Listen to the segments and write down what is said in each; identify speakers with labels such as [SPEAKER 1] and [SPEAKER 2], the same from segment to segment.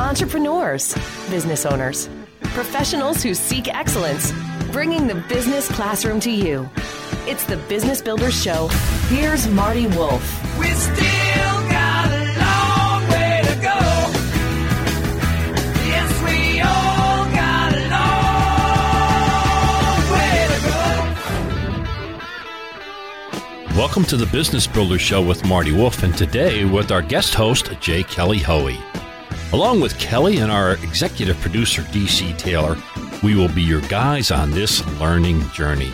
[SPEAKER 1] entrepreneurs, business owners, professionals who seek excellence, bringing the business classroom to you. It's the Business Builders Show. Here's Marty Wolff.
[SPEAKER 2] We still got a long way to go. Yes, we all got a long way to go.
[SPEAKER 3] Welcome to the Business Builder Show with Marty Wolff, and today with our guest host, J. Kelly Hoey. Along with Kelly and our executive producer, DC Taylor, we will be your guides on this learning journey.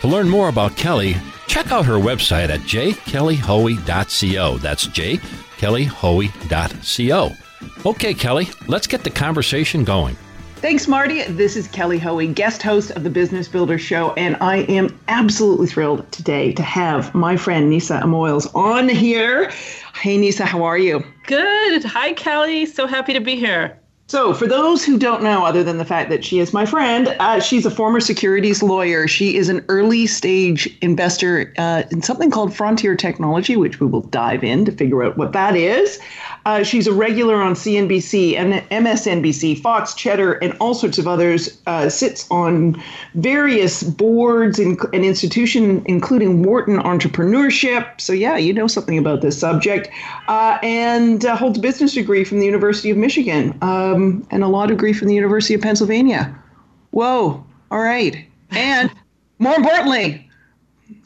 [SPEAKER 3] To learn more about Kelly, check out her website at jkellyhoey.co. That's jkellyhoey.co. Okay, Kelly, let's get the conversation going.
[SPEAKER 4] Thanks, Marty. This is Kelly Hoey, guest host of the Business Builder Show, and I am absolutely thrilled today to have my friend Nisa Amoils on here. Hey, Nisa, how are you?
[SPEAKER 5] Good. Hi, Kelly. So happy to be here.
[SPEAKER 4] So, for those who don't know, other than the fact that she is my friend, uh, she's a former securities lawyer. She is an early stage investor uh, in something called Frontier Technology, which we will dive in to figure out what that is. Uh, she's a regular on CNBC and MSNBC, Fox, Cheddar, and all sorts of others. Uh, sits on various boards and, and institution, including Wharton Entrepreneurship. So yeah, you know something about this subject. Uh, and uh, holds a business degree from the University of Michigan um, and a law degree from the University of Pennsylvania. Whoa! All right, and more importantly,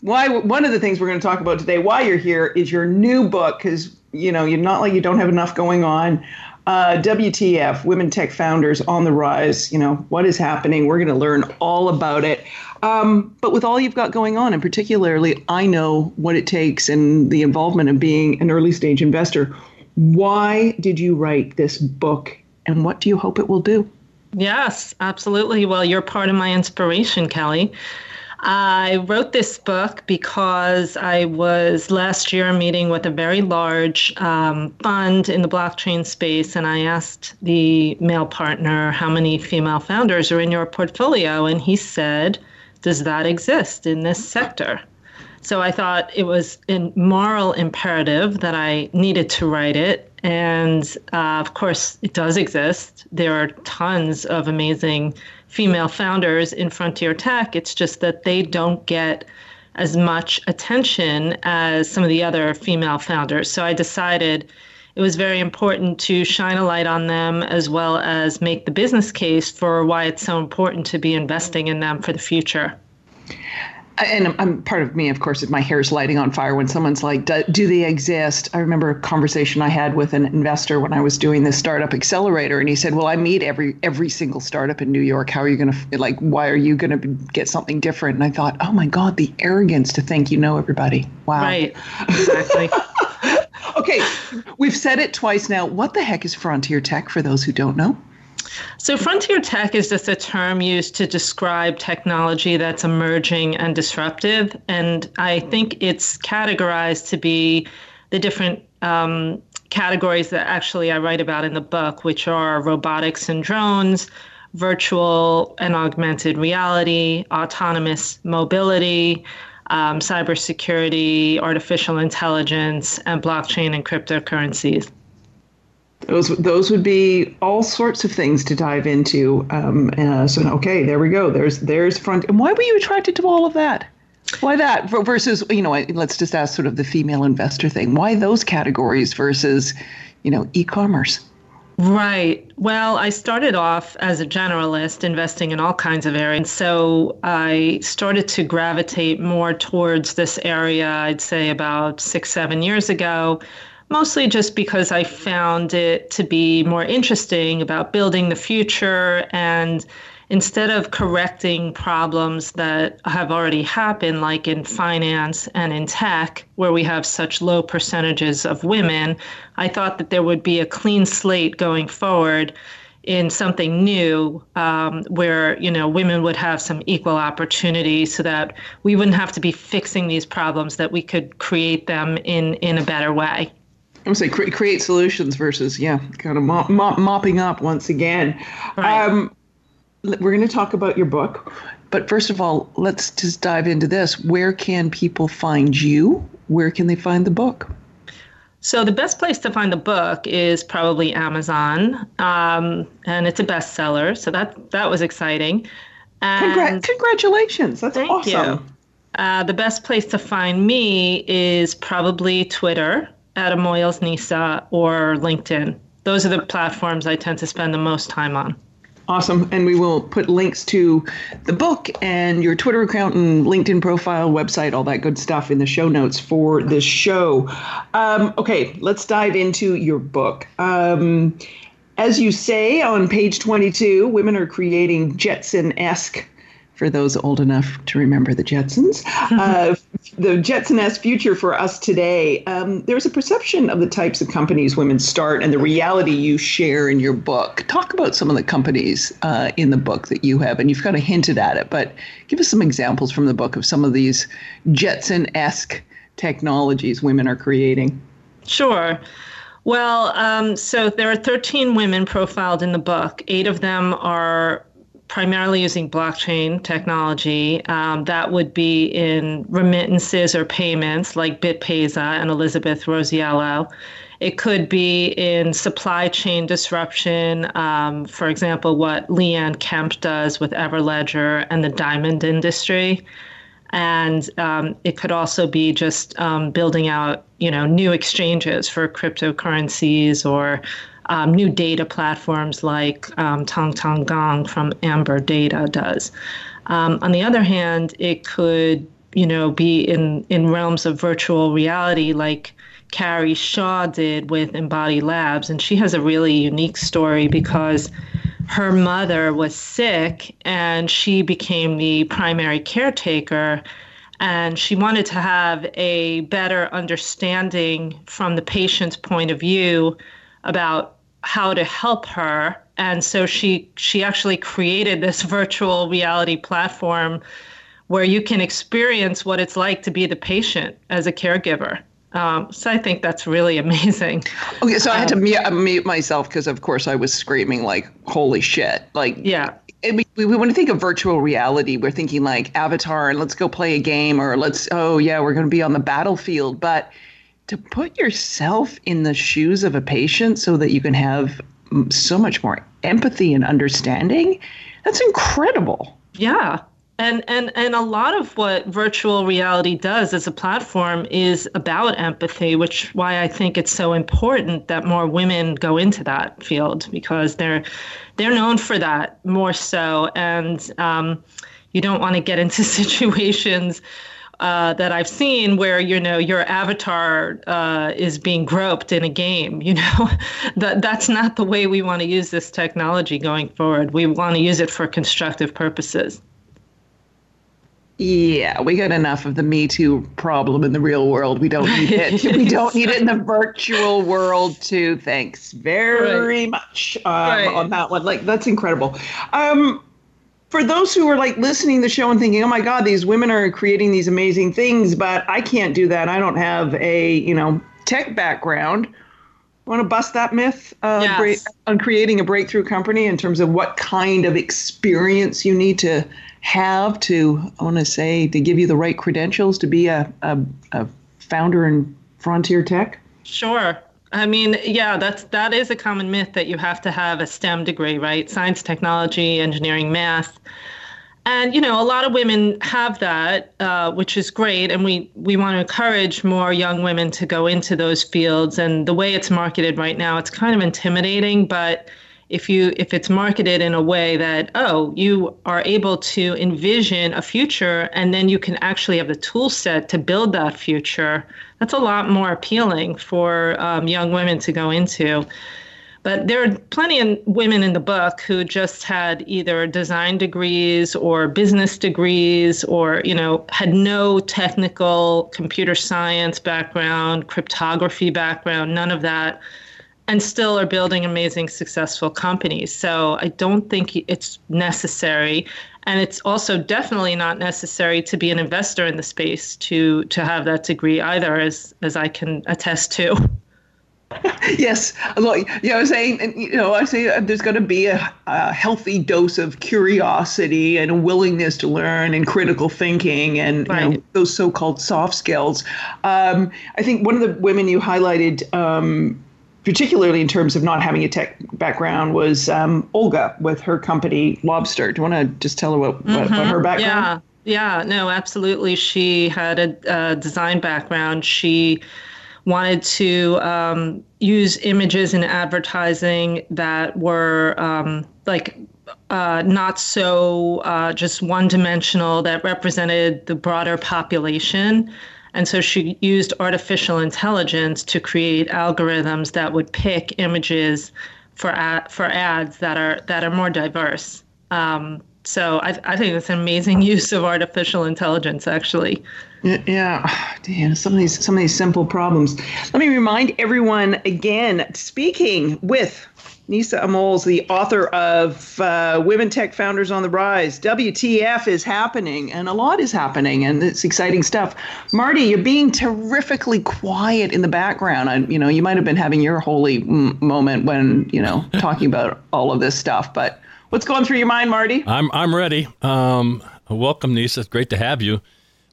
[SPEAKER 4] why one of the things we're going to talk about today, why you're here, is your new book because you know, you're not like you don't have enough going on. Uh, WTF, Women Tech Founders on the Rise. You know, what is happening? We're going to learn all about it. Um, but with all you've got going on, and particularly, I know what it takes and the involvement of being an early stage investor. Why did you write this book, and what do you hope it will do?
[SPEAKER 5] Yes, absolutely. Well, you're part of my inspiration, Kelly. I wrote this book because I was last year meeting with a very large um, fund in the blockchain space, and I asked the male partner, How many female founders are in your portfolio? And he said, Does that exist in this sector? So I thought it was a moral imperative that I needed to write it. And uh, of course, it does exist. There are tons of amazing female founders in frontier tech. It's just that they don't get as much attention as some of the other female founders. So I decided it was very important to shine a light on them as well as make the business case for why it's so important to be investing in them for the future
[SPEAKER 4] and I'm part of me, of course, is my hair's lighting on fire when someone's like, "Do they exist?" I remember a conversation I had with an investor when I was doing this startup accelerator, and he said, "Well, I meet every every single startup in New York. How are you going to like? Why are you going to get something different?" And I thought, "Oh my God, the arrogance to think you know everybody. Wow."
[SPEAKER 5] Right. Exactly.
[SPEAKER 4] okay, we've said it twice now. What the heck is frontier tech for those who don't know?
[SPEAKER 5] So, frontier tech is just a term used to describe technology that's emerging and disruptive. And I think it's categorized to be the different um, categories that actually I write about in the book, which are robotics and drones, virtual and augmented reality, autonomous mobility, um, cybersecurity, artificial intelligence, and blockchain and cryptocurrencies.
[SPEAKER 4] Those those would be all sorts of things to dive into. Um, uh, so okay, there we go. There's there's front. And why were you attracted to all of that? Why that versus you know? Let's just ask sort of the female investor thing. Why those categories versus you know e-commerce?
[SPEAKER 5] Right. Well, I started off as a generalist investing in all kinds of areas. So I started to gravitate more towards this area, I'd say about six, seven years ago mostly just because I found it to be more interesting about building the future and instead of correcting problems that have already happened, like in finance and in tech, where we have such low percentages of women, I thought that there would be a clean slate going forward in something new um, where you know women would have some equal opportunity so that we wouldn't have to be fixing these problems that we could create them in in a better way
[SPEAKER 4] I'm say cre- create solutions versus yeah, kind of mop, mop, mopping up once again. Right. Um, we're going to talk about your book, but first of all, let's just dive into this. Where can people find you? Where can they find the book?
[SPEAKER 5] So the best place to find the book is probably Amazon, um, and it's a bestseller. So that that was exciting. And
[SPEAKER 4] Congra- congratulations. That's
[SPEAKER 5] Thank
[SPEAKER 4] awesome.
[SPEAKER 5] you. Uh, the best place to find me is probably Twitter at Amoils Nisa or LinkedIn. Those are the platforms I tend to spend the most time on.
[SPEAKER 4] Awesome. And we will put links to the book and your Twitter account and LinkedIn profile, website, all that good stuff in the show notes for this show. Um, okay, let's dive into your book. Um, as you say on page 22, women are creating Jetson esque. For those old enough to remember the Jetsons, uh, the Jetson-esque future for us today. Um, there's a perception of the types of companies women start and the reality you share in your book. Talk about some of the companies uh, in the book that you have, and you've kind of hinted at it, but give us some examples from the book of some of these Jetson-esque technologies women are creating.
[SPEAKER 5] Sure. Well, um, so there are 13 women profiled in the book. Eight of them are primarily using blockchain technology. Um, that would be in remittances or payments like BitPesa and Elizabeth Rosiello. It could be in supply chain disruption, um, for example, what Leanne Kemp does with Everledger and the diamond industry. And um, it could also be just um, building out, you know, new exchanges for cryptocurrencies or um, new data platforms like um, Tong Tong Gong from Amber Data does. Um, on the other hand, it could, you know, be in in realms of virtual reality like Carrie Shaw did with Embodied Labs, and she has a really unique story because her mother was sick and she became the primary caretaker and she wanted to have a better understanding from the patient's point of view about how to help her and so she she actually created this virtual reality platform where you can experience what it's like to be the patient as a caregiver um, so I think that's really amazing.
[SPEAKER 4] Okay, so I had to mute, mute myself because, of course, I was screaming like "Holy shit!" Like,
[SPEAKER 5] Yeah.
[SPEAKER 4] we, we, when we think of virtual reality, we're thinking like Avatar and let's go play a game or let's, oh, yeah, we're going to be on the battlefield. But to put yourself in the shoes of a patient so that you can have so much more empathy and understanding, that's incredible.
[SPEAKER 5] Yeah. And, and and a lot of what virtual reality does as a platform is about empathy, which why I think it's so important that more women go into that field because they're they're known for that more so, and um, you don't want to get into situations uh, that I've seen where you know your avatar uh, is being groped in a game. You know that that's not the way we want to use this technology going forward. We want to use it for constructive purposes.
[SPEAKER 4] Yeah, we got enough of the Me Too problem in the real world. We don't need it. we don't need it in the virtual world too. Thanks very much um,
[SPEAKER 5] Right.
[SPEAKER 4] on that one. Like that's incredible. Um, for those who are like listening to the show and thinking, "Oh my God, these women are creating these amazing things," but I can't do that. I don't have a you know tech background. Want to bust that myth uh,
[SPEAKER 5] Yes.
[SPEAKER 4] break- on creating a breakthrough company in terms of what kind of experience you need to have to, I want to say, to give you the right credentials to be a, a, a founder in Frontier Tech?
[SPEAKER 5] Sure. I mean, yeah, that's that is a common myth that you have to have a STEM degree, right? Science, technology, engineering, math. And you know, a lot of women have that, uh, which is great, and we we want to encourage more young women to go into those fields. And the way it's marketed right now, it's kind of intimidating, but if you if it's marketed in a way that oh you are able to envision a future and then you can actually have the tool set to build that future that's a lot more appealing for um, young women to go into. But there are plenty of women in the book who just had either design degrees or business degrees or you know had no technical computer science background cryptography background none of that and still are building amazing successful companies so i don't think it's necessary and it's also definitely not necessary to be an investor in the space to to have that degree either as as i can attest to
[SPEAKER 4] yes, look, you know, I was saying, and, you know, I say uh, there's going to be a, a, healthy dose of curiosity and a willingness to learn and critical thinking and right. you know, those so-called soft skills. Um, I think one of the women you highlighted. Um, particularly in terms of not having a tech background, was um, Olga with her company Lobster. Do you want to just tell her what, mm-hmm. what, what, mm-hmm. her background?
[SPEAKER 5] Yeah, yeah, no, absolutely. She had a, a design background. She wanted to um, use images in advertising that were um, like uh, not so uh, just one dimensional that represented the broader population. And so she used artificial intelligence to create algorithms that would pick images for ad, for ads that are that are more diverse. Um, so I, I think it's an amazing use of artificial intelligence, actually.
[SPEAKER 4] Yeah, damn, some of these some of these simple problems. Let me remind everyone again. Speaking with Nisa Amoils, the author of uh, Women Tech Founders on the Rise. WTF is happening, and a lot is happening, and it's exciting stuff. Marty, you're being terrifically quiet in the background. I, you know, you might have been having your holy m- moment when you know talking about all of this stuff, but what's going through your mind, Marty?
[SPEAKER 3] I'm I'm ready. Um, welcome, Nisa. It's great to have you.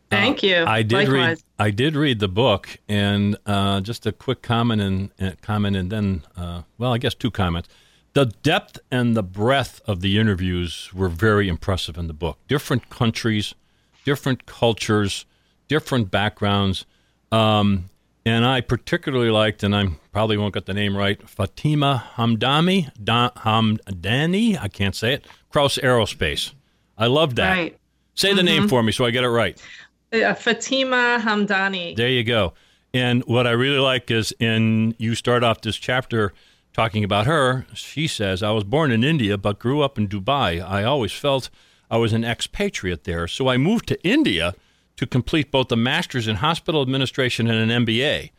[SPEAKER 5] Thank you.
[SPEAKER 3] I did Likewise. read. I did read the book, and uh, just a quick comment and, and comment, and then, uh, well, I guess two comments. The depth and the breadth of the interviews were very impressive in the book. Different countries, different cultures, different backgrounds, um, and I particularly liked, and I probably won't get the name right, Fatima Hamdani, da, Hamdani. I can't say it. Kraus Aerospace. I love that. Right. Say the mm-hmm. name for me so I get it right.
[SPEAKER 5] Uh, Fatima Hamdani.
[SPEAKER 3] There you go. And what I really like is in you start off this chapter talking about her. She says, I was born in India but grew up in Dubai. I always felt I was an expatriate there. So I moved to India to complete both a master's in hospital administration and an MBA.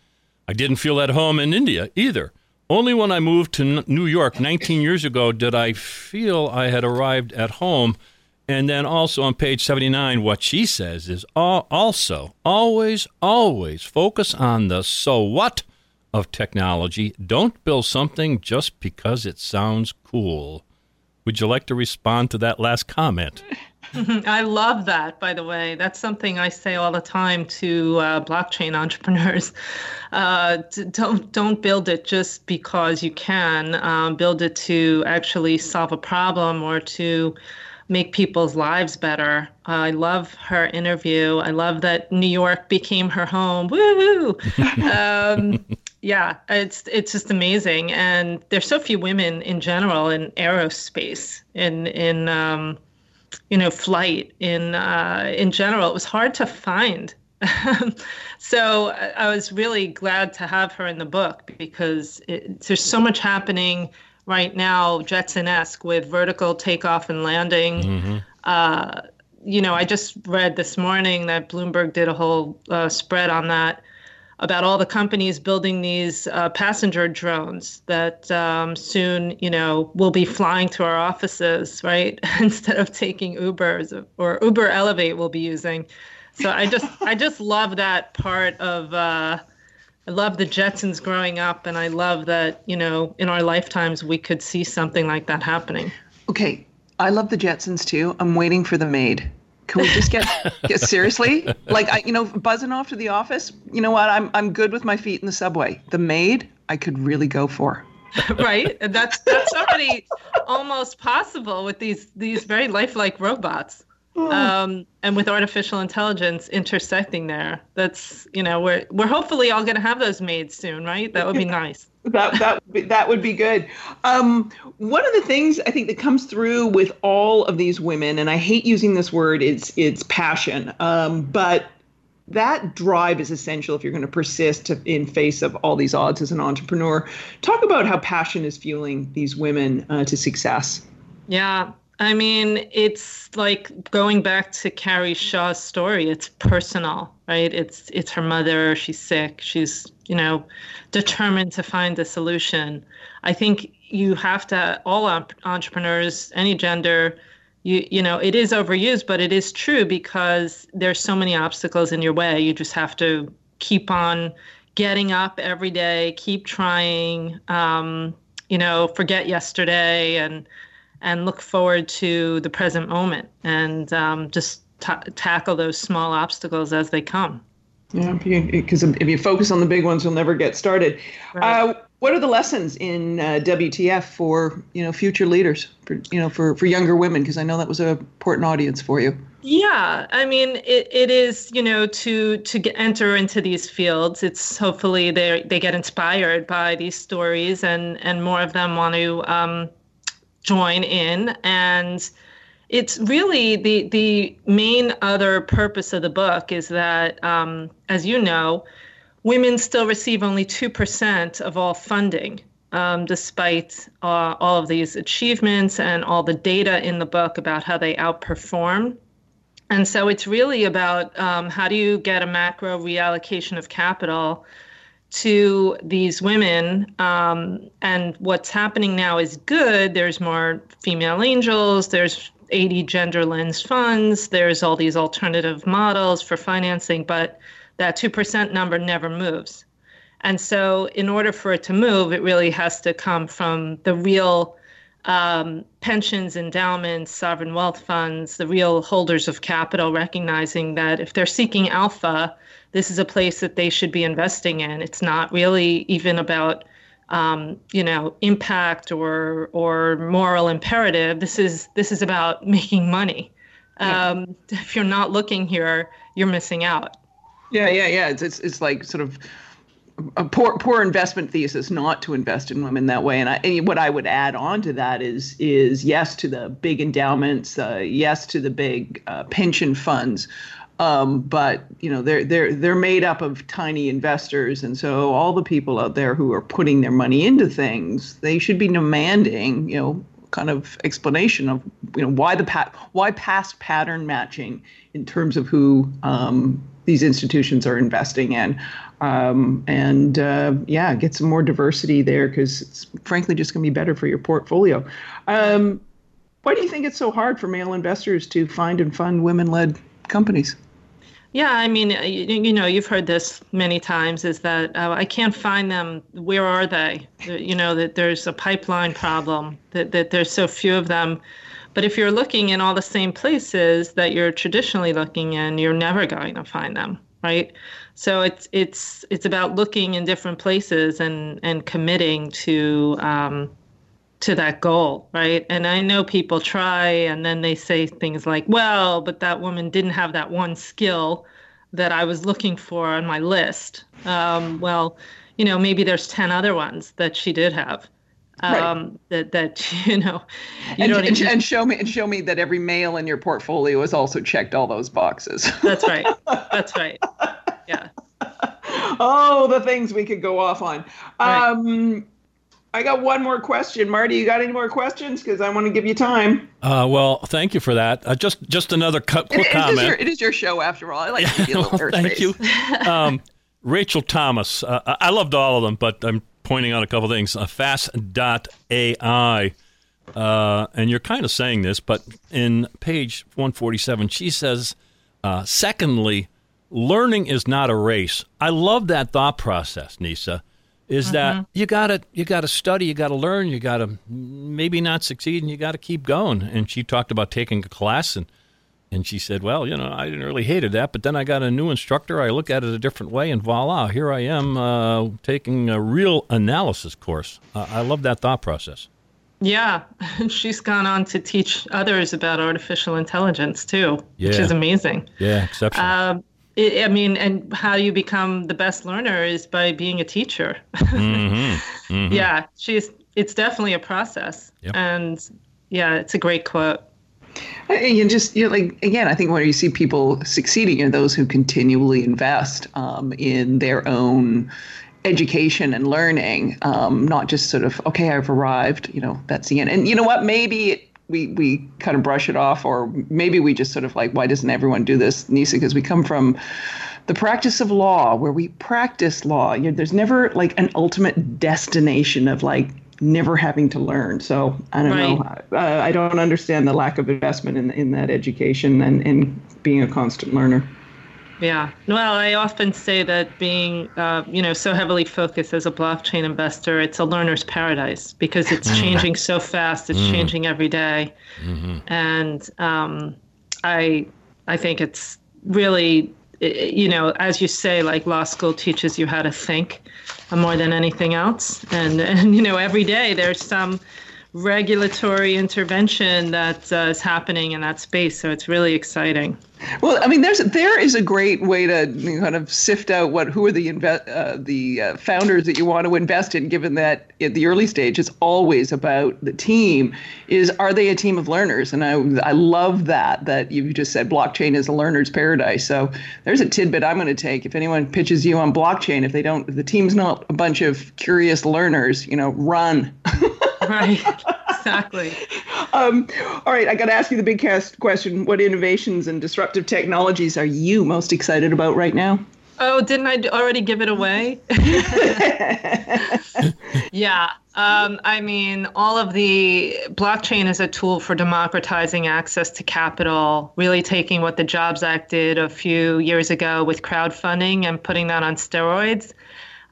[SPEAKER 3] I didn't feel at home in India either. Only when I moved to New York 19 years ago did I feel I had arrived at home and then also on page 79, what she says is also always, always focus on the so what of technology. Don't build something just because it sounds cool. Would you like to respond to that last comment?
[SPEAKER 5] I love that, by the way. That's something I say all the time to uh, blockchain entrepreneurs. Uh, don't don't build it just because you can. Um, build it to actually solve a problem or to make people's lives better. Uh, I love her interview. I love that New York became her home. Woohoo! um, yeah, it's it's just amazing, and there's so few women in general in aerospace, in in um, you know flight, in uh, in general. It was hard to find. so I was really glad to have her in the book because it, there's so much happening right now, Jetson-esque with vertical takeoff and landing. Mm-hmm. Uh, you know, I just read this morning that Bloomberg did a whole uh, spread on that about all the companies building these uh, passenger drones that um, soon, you know, will be flying to our offices, right? Instead of taking Ubers or Uber Elevate we'll be using. So I just, I just love that part of uh, I love the Jetsons growing up, and I love that, you know, in our lifetimes, we could see something like that happening.
[SPEAKER 4] Okay. I love the Jetsons too. I'm waiting for the maid. Can we just get, get seriously? Like I, you know, buzzing off to the office. You know what? I'm I'm good with my feet in the subway. The maid, I could really go for.
[SPEAKER 5] right, and that's that's already almost possible with these these very lifelike robots. Hmm. um, and with artificial intelligence intersecting there. That's you know we're we're hopefully all going to have those made soon, right? That would be nice.
[SPEAKER 4] that that would be, that would be good. Um, one of the things I think that comes through with all of these women, and I hate using this word, it's it's passion, um, but that drive is essential if you're going to persist in face of all these odds as an entrepreneur. Talk about how passion is fueling these women uh, to success.
[SPEAKER 5] Yeah, I mean, it's like going back to Carrie Shaw's story. It's personal, right? It's it's her mother. She's sick. She's you know determined to find a solution. I think you have to all entrepreneurs, any gender, you you know it is overused, but it is true because there's so many obstacles in your way. You just have to keep on getting up every day, keep trying, um, you know, forget yesterday and and look forward to the present moment and um, just ta tackle those small obstacles as they come.
[SPEAKER 4] Yeah, because if you focus on the big ones, you'll never get started.
[SPEAKER 5] Right.
[SPEAKER 4] Uh, what are the lessons in uh, WTF for you know future leaders, for you know for for younger women? Because I know that was an important audience for you.
[SPEAKER 5] Yeah, I mean, it, it is you know to to get, enter into these fields. It's hopefully they they get inspired by these stories and and more of them want to um, join in and it's really the the main other purpose of the book is that, um, as you know, women still receive only two percent of all funding, um, despite uh, all of these achievements and all the data in the book about how they outperform. And so it's really about um, how do you get a macro reallocation of capital to these women. Um, and what's happening now is good. There's more female angels. There's 80 gender lens funds. There's all these alternative models for financing, but that 2% number never moves. And so, in order for it to move, it really has to come from the real um, pensions, endowments, sovereign wealth funds, the real holders of capital, recognizing that if they're seeking alpha, this is a place that they should be investing in. It's not really even about um, you know impact or or moral imperative. This is this is about making money. Um, yeah. If you're not looking here, you're missing out.
[SPEAKER 4] Yeah, yeah, yeah. It's it's, it's like sort of a poor poor investment thesis not to invest in women that way. And, I, and what I would add on to that is is yes to the big endowments, uh, yes to the big uh, pension funds, um, but you know they're they're they're made up of tiny investors, and so all the people out there who are putting their money into things, they should be demanding, you know, kind of explanation of you know why the pat why past pattern matching in terms of who um, these institutions are investing in, um, and uh, yeah, get some more diversity there because it's frankly just going to be better for your portfolio. Um, why do you think it's so hard for male investors to find and fund women-led companies?
[SPEAKER 5] Yeah, I mean, you, you, know, you've heard this many times is that uh, I can't find them. Where are they? You know, that there's a pipeline problem, that, that there's so few of them. But if you're looking in all the same places that you're traditionally looking in, you're never going to find them, right? So it's it's it's about looking in different places and and committing to um, to that goal, right? And I know people try and then they say things like, well, but that woman didn't have that one skill that I was looking for on my list. Um, well, you know, maybe there's 10 other ones that she did have. Um, right. that that you know, you
[SPEAKER 4] and, and, and, show me and show me that every male in your portfolio has also checked all those boxes.
[SPEAKER 5] That's right. That's right. Yeah.
[SPEAKER 4] oh, the things we could go off on. Right. Um, I got one more question, Marty. You got any more questions? Because I want to give you time.
[SPEAKER 3] Uh, well, thank you for that. Uh, just just another cu- quick
[SPEAKER 4] it, it
[SPEAKER 3] comment.
[SPEAKER 4] Is your, it is your show, after all. I like to give you a little
[SPEAKER 3] Thank you, um, Rachel Thomas. Uh, I loved all of them, but I'm pointing out a couple things. Uh, Fast.ai. Uh, and you're kind of saying this, but in page 147, she says, uh, secondly, learning is not a race. I love that thought process, Nisa is mm-hmm. that you gotta you gotta study, you gotta learn, you gotta maybe not succeed, and you gotta keep going. And she talked about taking a class, and and she said, well, you know, I didn't really hated that, but then I got a new instructor. I look at it a different way, and voila, here I am uh, taking a real analysis course. Uh, I love that thought process.
[SPEAKER 5] Yeah, she's gone on to teach others about artificial intelligence too,
[SPEAKER 3] yeah.
[SPEAKER 5] which is amazing.
[SPEAKER 3] Yeah, exceptional. Um,
[SPEAKER 5] it, I mean, and how you become the best learner is by being a teacher. mm-hmm. Mm-hmm. Yeah, she's. It's definitely a process, yep. and yeah, it's a great quote.
[SPEAKER 4] And you just you know, like again, I think when you see people succeeding are those who continually invest um, in their own education and learning, um, not just sort of okay, I've arrived, you know, that's the end. And you know what? Maybe it, we we kind of brush it off, or maybe we just sort of like, why doesn't everyone do this, Nisa? Because we come from the practice of law, where we practice law. You know, there's never like an ultimate destination of like never having to learn. So I don't right. know. Uh, I don't understand the lack of investment in in that education and in being a constant learner.
[SPEAKER 5] Yeah. Well, I often say that being, uh, you know, so heavily focused as a blockchain investor, it's a learner's paradise because it's
[SPEAKER 3] Mm.
[SPEAKER 5] changing so fast. It's changing every day.
[SPEAKER 3] Mm-hmm.
[SPEAKER 5] and um, I, I think it's really, you know, as you say, like law school teaches you how to think more than anything else, and and you know, every day there's some regulatory intervention that uh, is happening in that space. So it's really exciting.
[SPEAKER 4] Well, I mean, there's there is a great way to kind of sift out what who are the inve- uh, the uh, founders that you want to invest in. Given that at the early stage, it's always about the team. Is are they a team of learners? And I I love that that you just said blockchain is a learner's paradise. So there's a tidbit I'm going to take. If anyone pitches you on blockchain, if they don't, if the team's not a bunch of curious learners, you know, run.
[SPEAKER 5] Right. exactly.
[SPEAKER 4] Um, all right, I got to ask you the big cast question. What innovations and disruptive technologies are you most excited about right now?
[SPEAKER 5] Oh, didn't I already give it away? yeah. Um, I mean, all of the blockchain is a tool for democratizing access to capital, really taking what the Jobs Act did a few years ago with crowdfunding and putting that on steroids,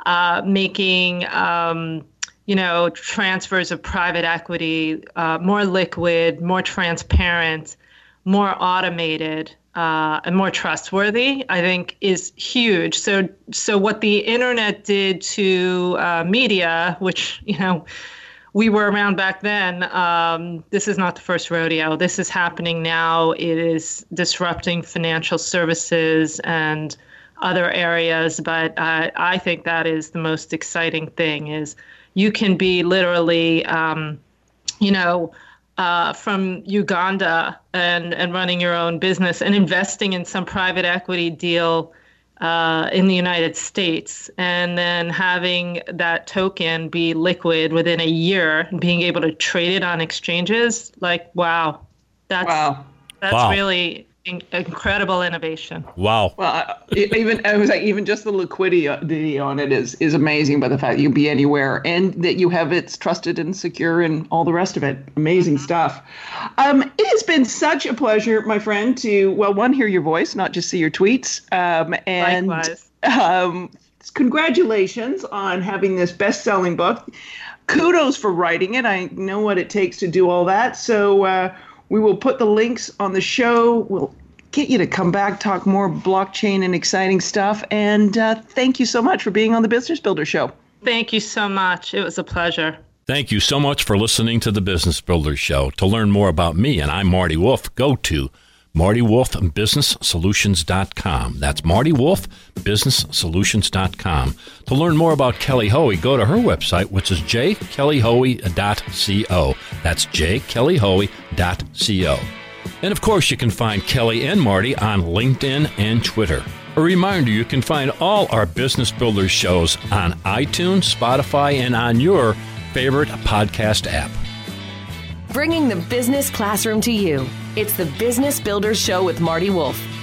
[SPEAKER 5] uh, making. Um, you know, transfers of private equity uh, more liquid, more transparent, more automated, uh, and more trustworthy. I think is huge. So, so what the internet did to uh, media, which you know. We were around back then. Um, this is not the first rodeo. This is happening now. It is disrupting financial services and other areas. But uh, I think that is the most exciting thing. Is you can be literally, um, you know, uh, from Uganda and, and running your own business and investing in some private equity deal uh, in the United States, and then having that token be liquid within a year, and being able to trade it on exchanges. Like, wow, that's
[SPEAKER 4] Wow.
[SPEAKER 5] that's
[SPEAKER 3] Wow.
[SPEAKER 5] really in- incredible innovation.
[SPEAKER 3] Wow.
[SPEAKER 4] Well, I, even I was like, even just the liquidity on it is is amazing. By the fact you can be anywhere and that you have it's trusted and secure and all the rest of it, amazing stuff. Um, it has been such a pleasure, my friend, to well, one hear your voice, not just see your tweets, um, and
[SPEAKER 5] Likewise.
[SPEAKER 4] um, congratulations on having this best-selling book. Kudos for writing it. I know what it takes to do all that. So uh, we will put the links on the show. We'll get you to come back, talk more blockchain and exciting stuff. And uh, thank you so much for being on the Business Builder Show.
[SPEAKER 5] Thank you so much. It was a pleasure.
[SPEAKER 3] Thank you so much for listening to the Business Builder Show. To learn more about me, and I'm Marty Wolff, go to martywolffbusinesssolutions.com. That's Marty Wolff, businesssolutions.com. To learn more about Kelly Hoey, go to her website, which is jkellyhoey.co. That's jkellyhoey.co. And of course, you can find Kelly and Marty on LinkedIn and Twitter. A reminder you can find all our Business Builders shows on iTunes, Spotify, and on your favorite podcast app.
[SPEAKER 1] Bringing the business classroom to you. It's the Business Builders Show with Marty Wolff.